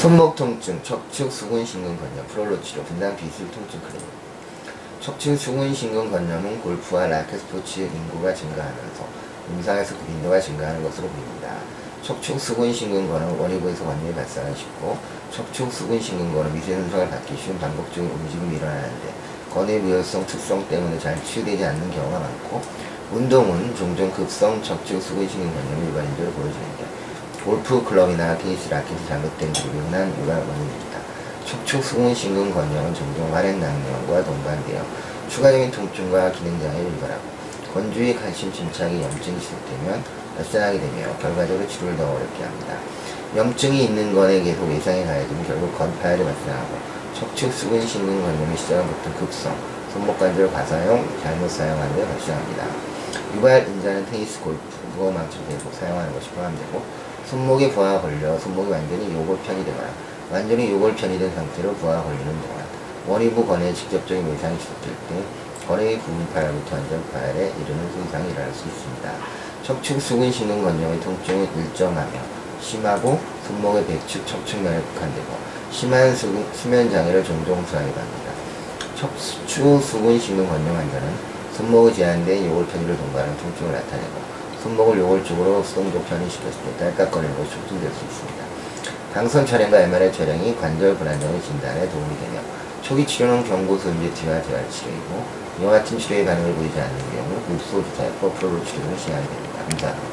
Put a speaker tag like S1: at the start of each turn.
S1: 손목 통증, 척추 수근 신경 건염, 프롤로 치료, 분당 비술 통증 클리닉. 척추 수근 신경 건염은 골프와 라켓 스포츠 인구가 증가하면서 임상에서 그 빈도가 증가하는 것으로 보입니다. 척추 수근 신경건은 원위부에서 완전히 발생하기 쉽고 척추 수근 신경건은 미세 현상을 갖기 쉬운 반복적인 움직임이 일어나는데 건의 무효성 특성 때문에 잘 치유되지 않는 경우가 많고 운동은 종종 급성 척추 수근 신경건염이 일반인적으로 보여지는데 골프 클럽이나 테니스 라켓이 잘못된 흔한 유발 원인입니다. 척추 수근 신경 건염은 종종 활액 낭염과 동반되어 추가적인 통증과 기능장애를 유발하고 건조의 칼슘 침착이 염증이 시작되면 발생하게 되며 결과적으로 치료를 더 어렵게 합니다. 염증이 있는 건에 계속 예상에 가해지면 결국 건 파열이 발생하고 척추 수근 신경 건염의 시작은 보통 급성, 손목 관절 과사용, 잘못 사용하는 데 발생합니다. 유발 인자는 테니스, 골프, 무거움망치를 계속 사용하는 것이 포함되고 손목에 부하가 걸려 손목이 완전히 요골편이 되거나 완전히 요골편이 된 상태로 부하가 걸리는 동안 원위부 건에 직접적인 외상이 시작될 때 건의 부분 파열부터 완전 파열에 이르는 손상이 일어날 수 있습니다. 척추 수근 신경 건염의 통증은 일정하며 심하고 손목의 배축 척추면에 국한되고 심한 수, 수면 장애를 종종 합니다. 척추 수근 신경 건염 환자는 손목의 제한된 요골편이를 동반하는 통증을 나타내고 손목을 요골적으로 때 딸깍거리는 것이 촉진될 수 있습니다. 당선 촬영과 MRI 촬영이 관절 불안정의 진단에 도움이 되며 초기 치료는 경고소인제치와 재활치료이고 이와 같은 치료의 반응을 보이지 않는 경우 읍소 주사약 프로로 치료를 시행하게 됩니다. 감사합니다.